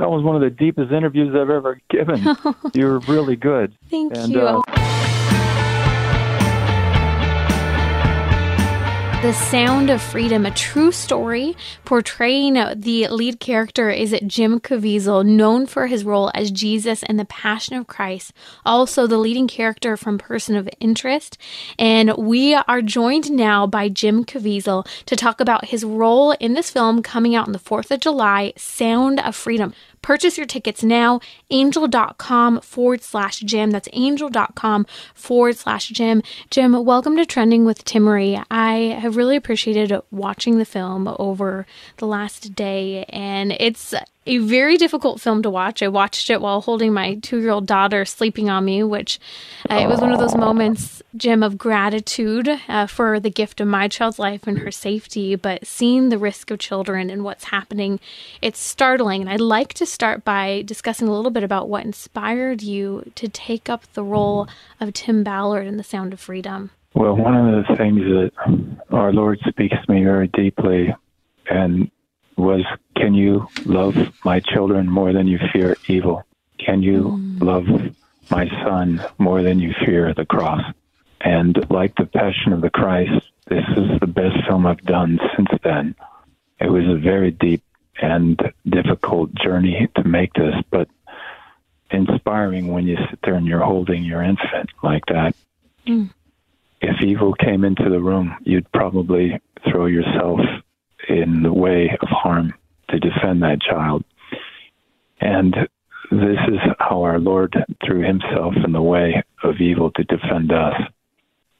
that was one of the deepest interviews I've ever given. you were really good. Thank and, you. Uh, The Sound of Freedom, a true story portraying the lead character is Jim Caviezel, known for his role as Jesus in The Passion of Christ, also the leading character from Person of Interest. And we are joined now by Jim Caviezel to talk about his role in this film coming out on the 4th of July, Sound of Freedom. Purchase your tickets now, angel.com forward slash Jim. That's angel.com forward slash Jim. Jim, welcome to Trending with Timmerie. I have really appreciated watching the film over the last day, and it's a very difficult film to watch. I watched it while holding my two year old daughter sleeping on me, which uh, it was one of those moments, Jim, of gratitude uh, for the gift of my child's life and her safety. But seeing the risk of children and what's happening, it's startling. And I'd like to start by discussing a little bit about what inspired you to take up the role of Tim Ballard in The Sound of Freedom. Well, one of the things that our Lord speaks to me very deeply and was can you love my children more than you fear evil? Can you mm. love my son more than you fear the cross? And like the Passion of the Christ, this is the best film I've done since then. It was a very deep and difficult journey to make this, but inspiring when you sit there and you're holding your infant like that. Mm. If evil came into the room, you'd probably throw yourself in the way of harm to defend that child. And this is how our Lord threw himself in the way of evil to defend us.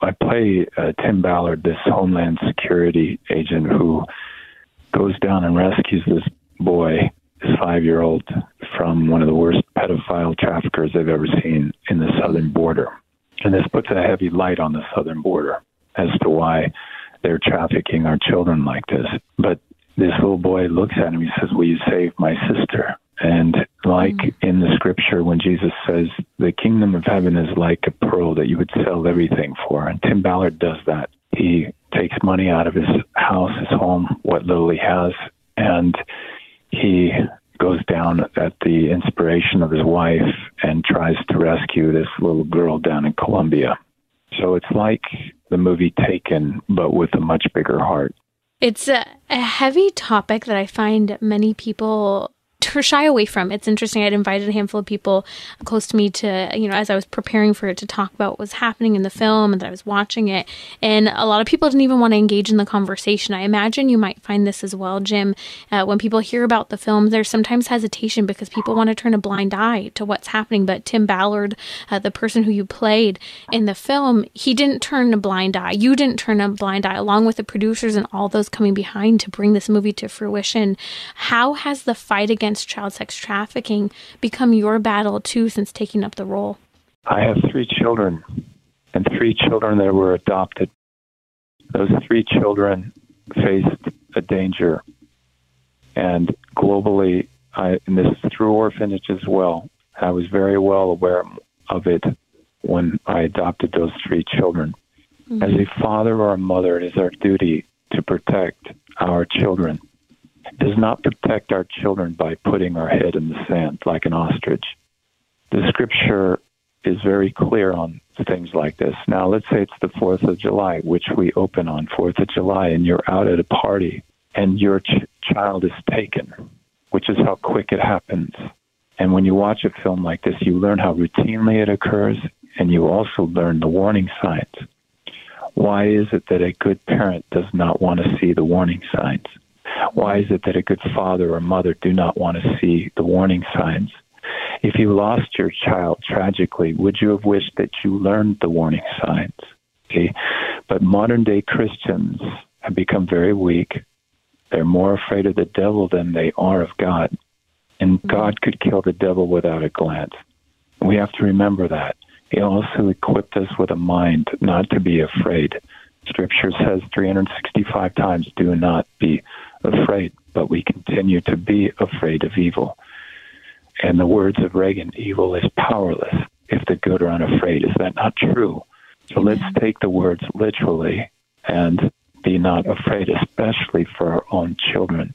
I play uh, Tim Ballard, this Homeland Security agent who goes down and rescues this boy, this five year old, from one of the worst pedophile traffickers I've ever seen in the southern border. And this puts a heavy light on the southern border as to why they're trafficking our children like this. But this little boy looks at him. He says, Will you save my sister? And like mm-hmm. in the scripture, when Jesus says, The kingdom of heaven is like a pearl that you would sell everything for. And Tim Ballard does that. He takes money out of his house, his home, what little he has, and he goes down at the inspiration of his wife and tries to rescue this little girl down in Colombia. So it's like the movie Taken, but with a much bigger heart. It's a, a heavy topic that I find many people to shy away from. It's interesting. I'd invited a handful of people close to me to, you know, as I was preparing for it to talk about what was happening in the film and that I was watching it. And a lot of people didn't even want to engage in the conversation. I imagine you might find this as well, Jim. Uh, when people hear about the film, there's sometimes hesitation because people want to turn a blind eye to what's happening. But Tim Ballard, uh, the person who you played in the film, he didn't turn a blind eye. You didn't turn a blind eye, along with the producers and all those coming behind to bring this movie to fruition. How has the fight against against child sex trafficking become your battle too since taking up the role? I have three children, and three children that were adopted. Those three children faced a danger, and globally, I, and this is through orphanage as well. I was very well aware of it when I adopted those three children. Mm-hmm. As a father or a mother, it is our duty to protect our children does not protect our children by putting our head in the sand like an ostrich. The scripture is very clear on things like this. Now, let's say it's the 4th of July, which we open on 4th of July, and you're out at a party and your ch- child is taken, which is how quick it happens. And when you watch a film like this, you learn how routinely it occurs, and you also learn the warning signs. Why is it that a good parent does not want to see the warning signs? Why is it that a good father or mother do not want to see the warning signs? If you lost your child tragically, would you have wished that you learned the warning signs? Okay. But modern day Christians have become very weak. They're more afraid of the devil than they are of God. And mm-hmm. God could kill the devil without a glance. We have to remember that. He also equipped us with a mind not to be afraid. Scripture says 365 times, do not be afraid, but we continue to be afraid of evil. And the words of Reagan, evil is powerless if the good are unafraid. Is that not true? So let's take the words literally and be not afraid, especially for our own children.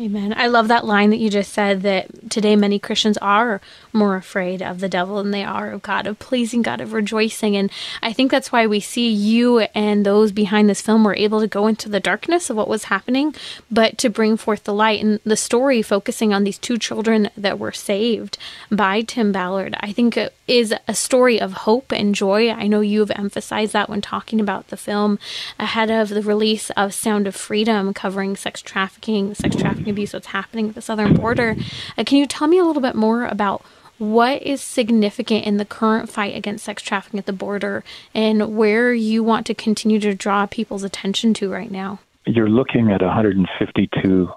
Amen. I love that line that you just said that today many Christians are more afraid of the devil than they are of God, of pleasing God, of rejoicing. And I think that's why we see you and those behind this film were able to go into the darkness of what was happening, but to bring forth the light. And the story focusing on these two children that were saved by Tim Ballard, I think is a story of hope and joy. I know you have emphasized that when talking about the film ahead of the release of Sound of Freedom covering sex trafficking, sex trafficking abuse, what's happening at the southern border. Uh, can you tell me a little bit more about what is significant in the current fight against sex trafficking at the border and where you want to continue to draw people's attention to right now? You're looking at a $152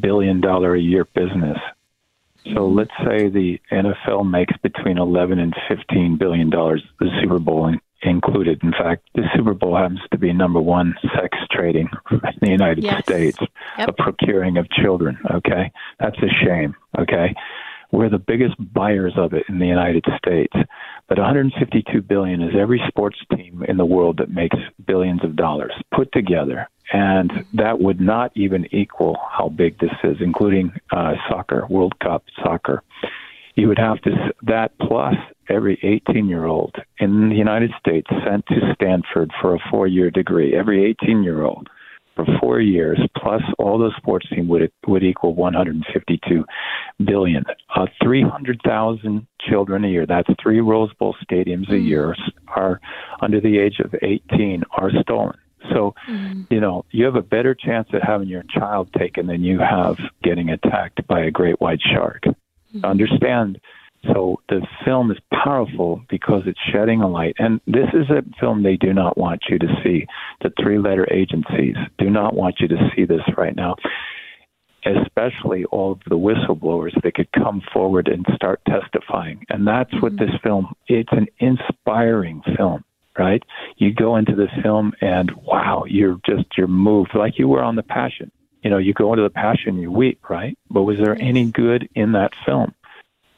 billion a year business. So let's say the NFL makes between 11 and 15 billion dollars, the Super Bowl included. In fact, the Super Bowl happens to be number one sex trading in the United yes. States, yep. a procuring of children. Okay, that's a shame. Okay, we're the biggest buyers of it in the United States. But 152 billion is every sports team in the world that makes billions of dollars put together, and that would not even equal how big this is, including uh, soccer, World Cup soccer. You would have to that plus every 18 year old in the United States sent to Stanford for a four year degree. Every 18 year old for four years, plus all those sports teams would would equal 152 billion. Uh, 300,000 children a year. That's three Rose Bowl stadiums a year. Are under the age of 18 are stolen. So, mm. you know, you have a better chance of having your child taken than you have getting attacked by a great white shark. Mm. Understand so the film is powerful because it's shedding a light. And this is a film they do not want you to see. The three letter agencies do not want you to see this right now, especially all of the whistleblowers that could come forward and start testifying. And that's what mm-hmm. this film, it's an inspiring film. Right? You go into the film and wow, you're just, you're moved like you were on the passion. You know, you go into the passion, you weep, right? But was there any good in that film?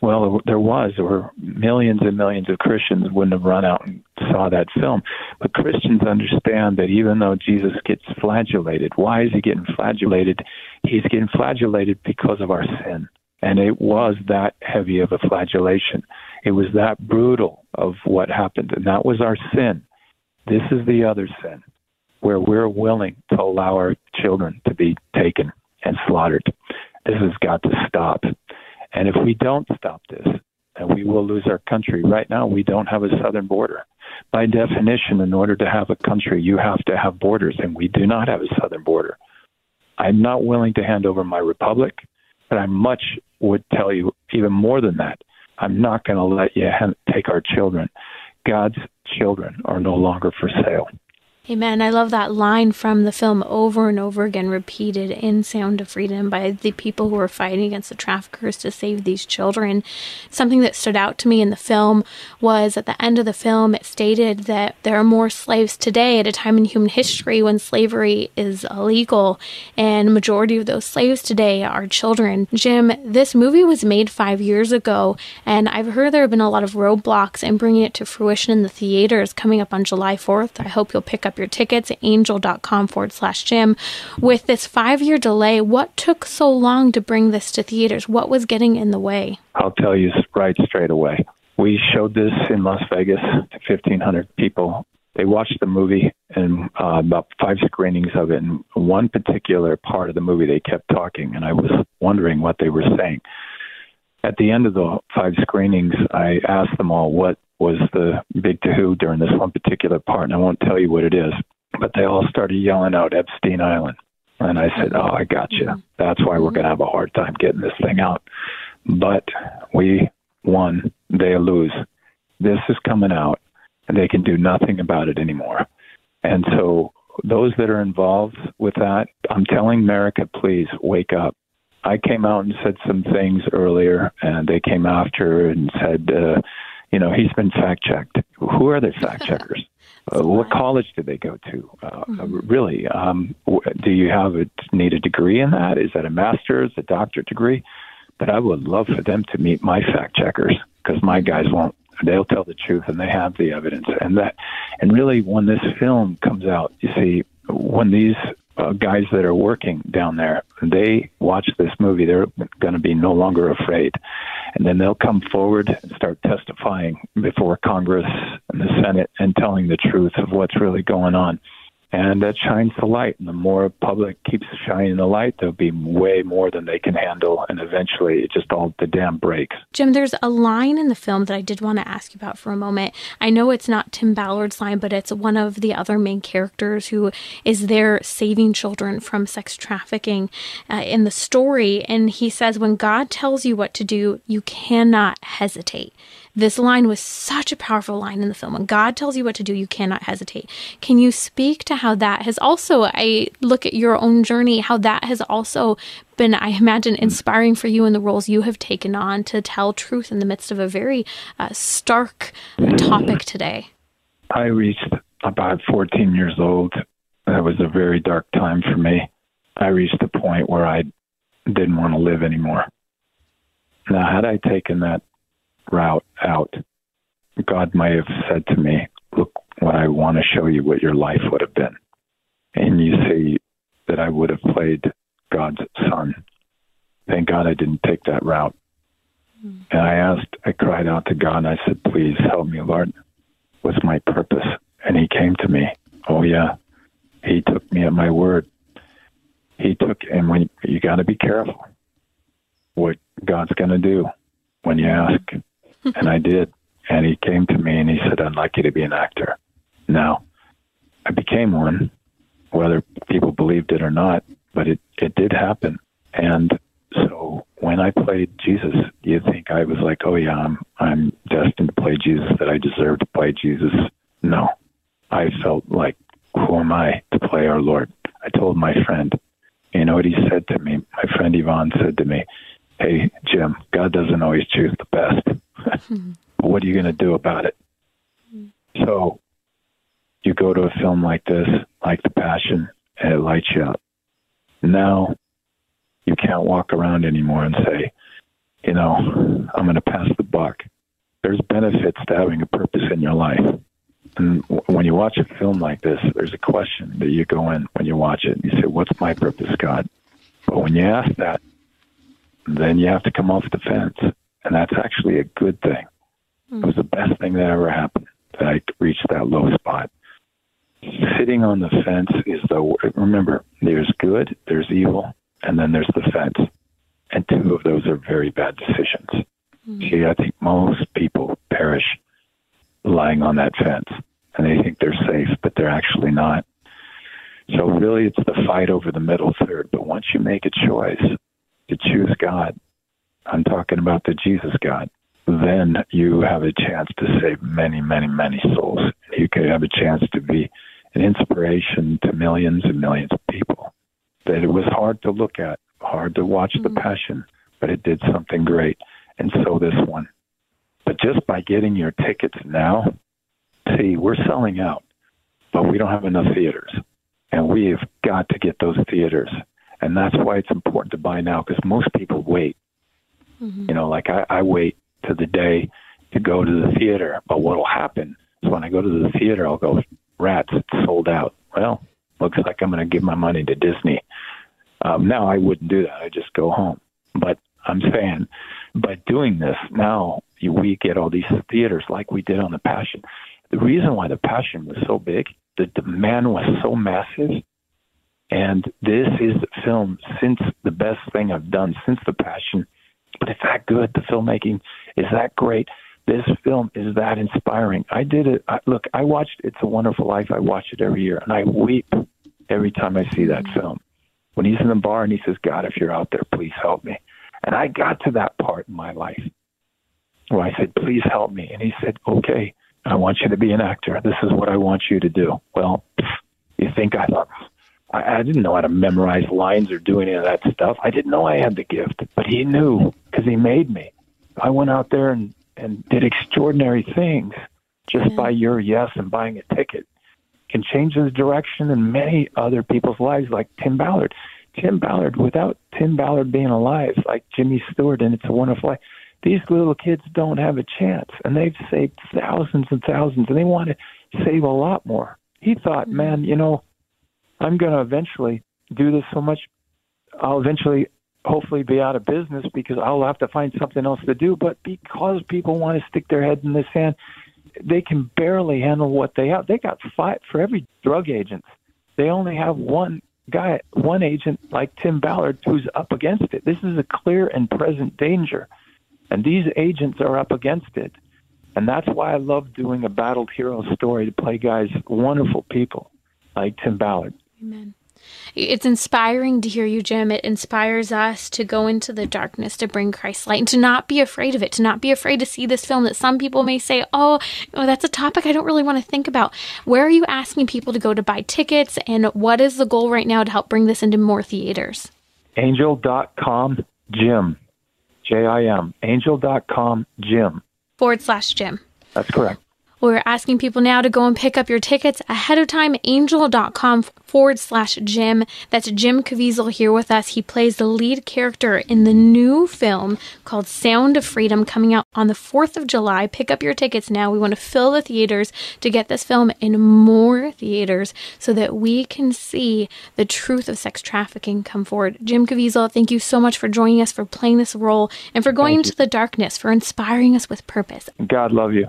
Well, there was, or millions and millions of Christians wouldn't have run out and saw that film. But Christians understand that even though Jesus gets flagellated, why is he getting flagellated? He's getting flagellated because of our sin. And it was that heavy of a flagellation. It was that brutal of what happened. And that was our sin. This is the other sin, where we're willing to allow our children to be taken and slaughtered. This has got to stop. And if we don't stop this, then we will lose our country. Right now, we don't have a southern border. By definition, in order to have a country, you have to have borders, and we do not have a southern border. I'm not willing to hand over my republic, but I much would tell you even more than that. I'm not going to let you take our children. God's children are no longer for sale. Amen. I love that line from the film over and over again, repeated in Sound of Freedom by the people who are fighting against the traffickers to save these children. Something that stood out to me in the film was at the end of the film, it stated that there are more slaves today at a time in human history when slavery is illegal, and majority of those slaves today are children. Jim, this movie was made five years ago, and I've heard there have been a lot of roadblocks in bringing it to fruition in the theaters coming up on July 4th. I hope you'll pick up up your tickets at angel.com forward slash Jim. With this five year delay, what took so long to bring this to theaters? What was getting in the way? I'll tell you right straight away. We showed this in Las Vegas to 1,500 people. They watched the movie and uh, about five screenings of it. And one particular part of the movie, they kept talking, and I was wondering what they were saying. At the end of the five screenings, I asked them all what was the big to-who during this one particular part, and I won't tell you what it is. But they all started yelling out Epstein Island. And I said, Oh, I got you. That's why we're going to have a hard time getting this thing out. But we won, they lose. This is coming out, and they can do nothing about it anymore. And so, those that are involved with that, I'm telling America, please wake up. I came out and said some things earlier, and they came after and said, uh, you know, he's been fact checked. Who are the fact checkers? uh, what college did they go to? Uh, mm-hmm. Really, um, do you have a need a degree in that? Is that a master's, a doctorate degree? But I would love for them to meet my fact checkers because my guys won't. They'll tell the truth and they have the evidence. And that, and really, when this film comes out, you see, when these uh, guys that are working down there, they watch this movie, they're going to be no longer afraid. And then they'll come forward and start testifying before Congress and the Senate and telling the truth of what's really going on and that shines the light. And the more public keeps shining the light, there'll be way more than they can handle, and eventually, it just all the dam breaks. Jim, there's a line in the film that I did want to ask you about for a moment. I know it's not Tim Ballard's line, but it's one of the other main characters who is there saving children from sex trafficking uh, in the story, and he says, "When God tells you what to do, you cannot hesitate." This line was such a powerful line in the film. When God tells you what to do, you cannot hesitate. Can you speak to how that has also, I look at your own journey, how that has also been, I imagine, hmm. inspiring for you in the roles you have taken on to tell truth in the midst of a very uh, stark uh, topic hmm. today? I reached about 14 years old. That was a very dark time for me. I reached a point where I didn't want to live anymore. Now, had I taken that route out, God might have said to me, Look, what I want to show you what your life would have been. And you see that I would have played God's son. Thank God I didn't take that route. Mm. And I asked, I cried out to God and I said, Please help me, Lord. What's my purpose? And He came to me. Oh, yeah. He took me at my word. He took, and when you got to be careful what God's going to do when you ask and I did. And he came to me and he said, I'd like you to be an actor. Now, I became one, whether people believed it or not, but it, it did happen. And so when I played Jesus, you think I was like, oh yeah, I'm I'm destined to play Jesus, that I deserve to play Jesus. No, I felt like, who am I to play our Lord? I told my friend, you know what he said to me. My friend Yvonne said to me, "Hey Jim, God doesn't always choose the best." What are you going to do about it? So you go to a film like this, like The Passion, and it lights you up. Now you can't walk around anymore and say, you know, I'm going to pass the buck. There's benefits to having a purpose in your life. And when you watch a film like this, there's a question that you go in when you watch it and you say, What's my purpose, God? But when you ask that, then you have to come off the fence and that's actually a good thing. Mm. It was the best thing that ever happened that I reached that low spot. Sitting on the fence is the remember there's good, there's evil, and then there's the fence, and two of those are very bad decisions. Mm. See, I think most people perish lying on that fence, and they think they're safe, but they're actually not. So really, it's the fight over the middle third. But once you make a choice to choose God, I'm talking about the Jesus God, then you have a chance to save many, many, many souls. You could have a chance to be an inspiration to millions and millions of people. That it was hard to look at, hard to watch mm-hmm. the passion, but it did something great. And so this one. But just by getting your tickets now, see, we're selling out, but we don't have enough theaters. And we've got to get those theaters. And that's why it's important to buy now because most people wait Mm-hmm. You know, like I, I wait to the day to go to the theater. But what will happen is when I go to the theater, I'll go, rats, it's sold out. Well, looks like I'm going to give my money to Disney. Um, now I wouldn't do that. I just go home. But I'm saying by doing this, now we get all these theaters like we did on The Passion. The reason why The Passion was so big, the demand was so massive, and this is film since the best thing I've done since The Passion but it's that good. The filmmaking is that great. This film is that inspiring. I did it. I, look, I watched It's a Wonderful Life. I watch it every year, and I weep every time I see that film. When he's in the bar and he says, God, if you're out there, please help me. And I got to that part in my life where I said, please help me. And he said, okay, I want you to be an actor. This is what I want you to do. Well, you think I thought, I, I didn't know how to memorize lines or do any of that stuff. I didn't know I had the gift, but he knew because he made me. I went out there and, and did extraordinary things just mm-hmm. by your yes and buying a ticket can change the direction in many other people's lives, like Tim Ballard. Tim Ballard, without Tim Ballard being alive, like Jimmy Stewart and It's a Wonderful Life, these little kids don't have a chance. And they've saved thousands and thousands, and they want to save a lot more. He thought, mm-hmm. man, you know, I'm going to eventually do this so much. I'll eventually, hopefully, be out of business because I'll have to find something else to do. But because people want to stick their head in the sand, they can barely handle what they have. They got five for every drug agent. They only have one guy, one agent like Tim Ballard who's up against it. This is a clear and present danger. And these agents are up against it. And that's why I love doing a battled hero story to play guys, wonderful people like Tim Ballard. Amen. It's inspiring to hear you, Jim. It inspires us to go into the darkness to bring Christ's light and to not be afraid of it, to not be afraid to see this film that some people may say, oh, oh that's a topic I don't really want to think about. Where are you asking people to go to buy tickets? And what is the goal right now to help bring this into more theaters? Angel.com Jim. J I M. Angel.com Jim. Forward slash Jim. That's correct. We're asking people now to go and pick up your tickets ahead of time. Angel.com forward slash Jim. That's Jim Caviezel here with us. He plays the lead character in the new film called Sound of Freedom coming out on the 4th of July. Pick up your tickets now. We want to fill the theaters to get this film in more theaters so that we can see the truth of sex trafficking come forward. Jim Caviezel, thank you so much for joining us, for playing this role, and for going into the darkness, for inspiring us with purpose. God love you.